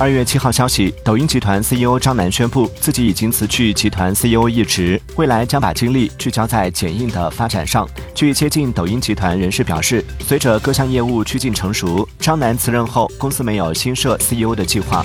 二月七号消息抖音集团 ceo 张楠宣布自己已经辞去集团 ceo 一职未来将把精力聚焦在剪映的发展上。据接近抖音集团人士表示随着各项业务趋近成熟张楠辞任后公司没有新设 ceo 的计划。